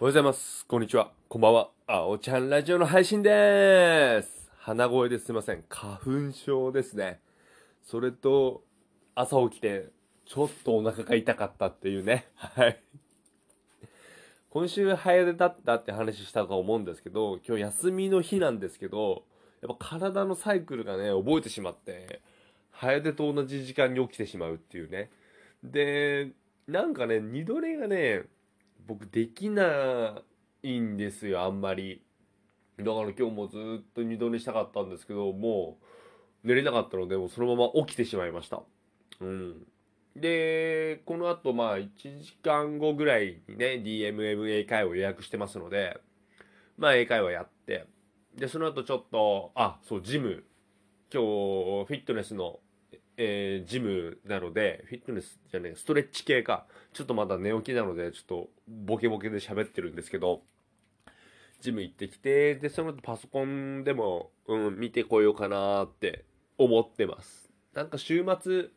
おはようございます。こんにちは。こんばんは。あおちゃんラジオの配信でーす。鼻声ですいません。花粉症ですね。それと、朝起きて、ちょっとお腹が痛かったっていうね。はい。今週早出だったって話したと思うんですけど、今日休みの日なんですけど、やっぱ体のサイクルがね、覚えてしまって、早出と同じ時間に起きてしまうっていうね。で、なんかね、二度寝がね、僕できないんですよ、あんまり。だから今日もずっと二度寝したかったんですけど、もう寝れなかったので、もうそのまま起きてしまいました。うん。で、この後まあ1時間後ぐらいにね、DMM 英会話を予約してますので、まあ英会話やって、で、その後ちょっと、あ、そう、ジム。今日、フィットネスの、えージムなので、フィットネスじゃねえ、ストレッチ系か。ちょっとまだ寝起きなので、ちょっとボケボケで喋ってるんですけど、ジム行ってきて、で、その後パソコンでも、うん、見てこようかなって思ってます。なんか週末、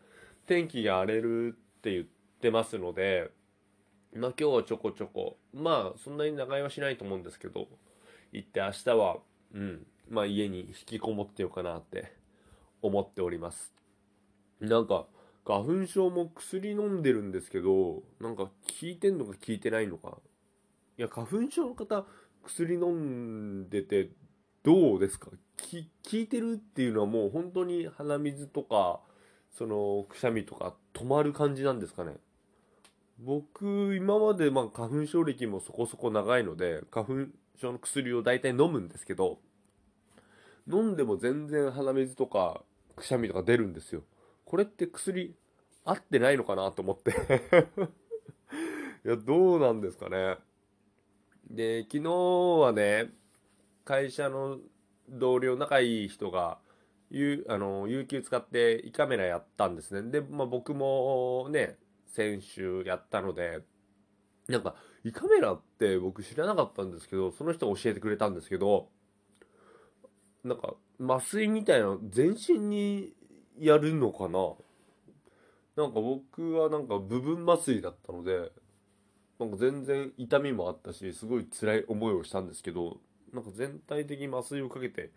天気が荒れるって言ってますので、まあ今日はちょこちょこ、まあそんなに長居はしないと思うんですけど、行って明日は、うん、まあ家に引きこもってようかなって思っております。なんか、花粉症も薬飲んでるんですけど、なんか効いてんのか効いてないのか。いや、花粉症の方、薬飲んでて、どうですか？き効いてるっていうのはもう本当に鼻水とか、その、くしゃみとか止まる感じなんですかね僕、今までまあ花粉症歴もそこそこ長いので、花粉症の薬を大体飲むんですけど、飲んでも全然鼻水とかくしゃみとか出るんですよ。これって薬合ってないのかなと思って。いやどうなんですかね。で昨日はね会社の同僚仲いい人が有あの有給使って胃カメラやったんですね。で、まあ、僕もね先週やったのでなんか胃カメラって僕知らなかったんですけどその人が教えてくれたんですけどなんか麻酔みたいな全身にやるのかな？なんか僕はなんか部分麻酔だったのでなんか全然痛みもあったしすごい辛い思いをしたんですけどなんか全体的に麻酔をかけて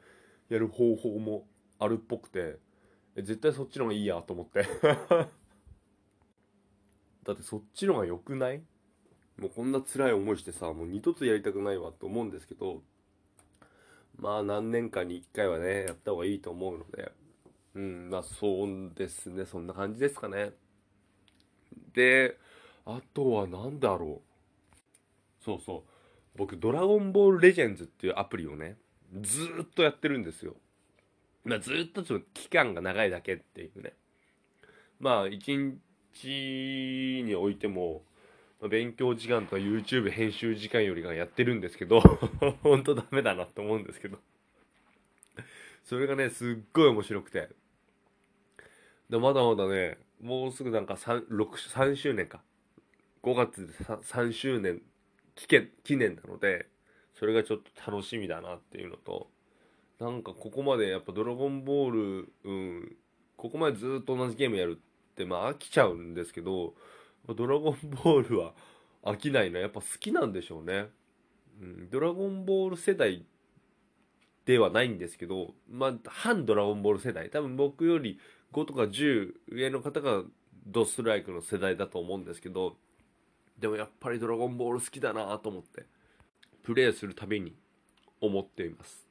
やる方法もあるっぽくて絶対そっちの方がいいやと思って。だってそっちの方が良くない？もうこんな辛い思いしてさもう二度とやりたくないわと思うんですけどまあ何年かに一回はねやった方がいいと思うので。うん、まあそうですね、そんな感じですかね。で、あとは何だろう。そうそう。僕、ドラゴンボールレジェンズっていうアプリをね、ずーっとやってるんですよ。まあずーっとちょっと期間が長いだけっていうね。まあ一日においても、まあ勉強時間とか YouTube 編集時間よりがやってるんですけど、本当ダメだなって思うんですけど。それがね、すっごい面白くて。でまだまだね、もうすぐなんか 3, 6 3周年か。5月で 3, 3周年記念記念なので、それがちょっと楽しみだなっていうのと、なんかここまでやっぱドラゴンボール、うん、ここまでずっと同じゲームやるって、まあ飽きちゃうんですけど、ドラゴンボールは飽きないのはやっぱ好きなんでしょうね。うん、ドラゴンボール世代ではないんですけど、まあ、反ドラゴンボール世代、多分僕より5とか10上の方がドストライクの世代だと思うんですけど、でもやっぱりドラゴンボール好きだなと思って、プレイするたびに思っています。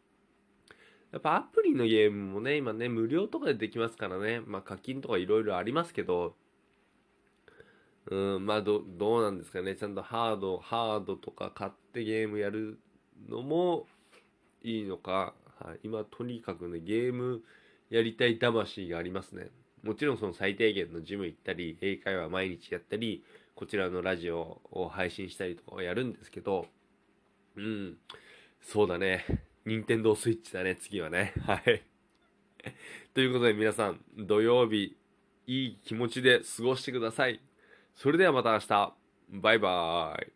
やっぱアプリのゲームもね、今ね、無料とかでできますからね、まあ課金とかいろいろありますけど、うん、まあど、どうなんですかね、ちゃんとハード、ハードとか買ってゲームやるのもいいのか、はい、今とにかくねゲームやりたい魂がありますね。もちろんその最低限のジム行ったり英会話毎日やったりこちらのラジオを配信したりとかはやるんですけどうん。そうだね。任天堂スイッチだね次はね。はい。ということで皆さん土曜日いい気持ちで過ごしてください。それではまた明日。バイバーイ。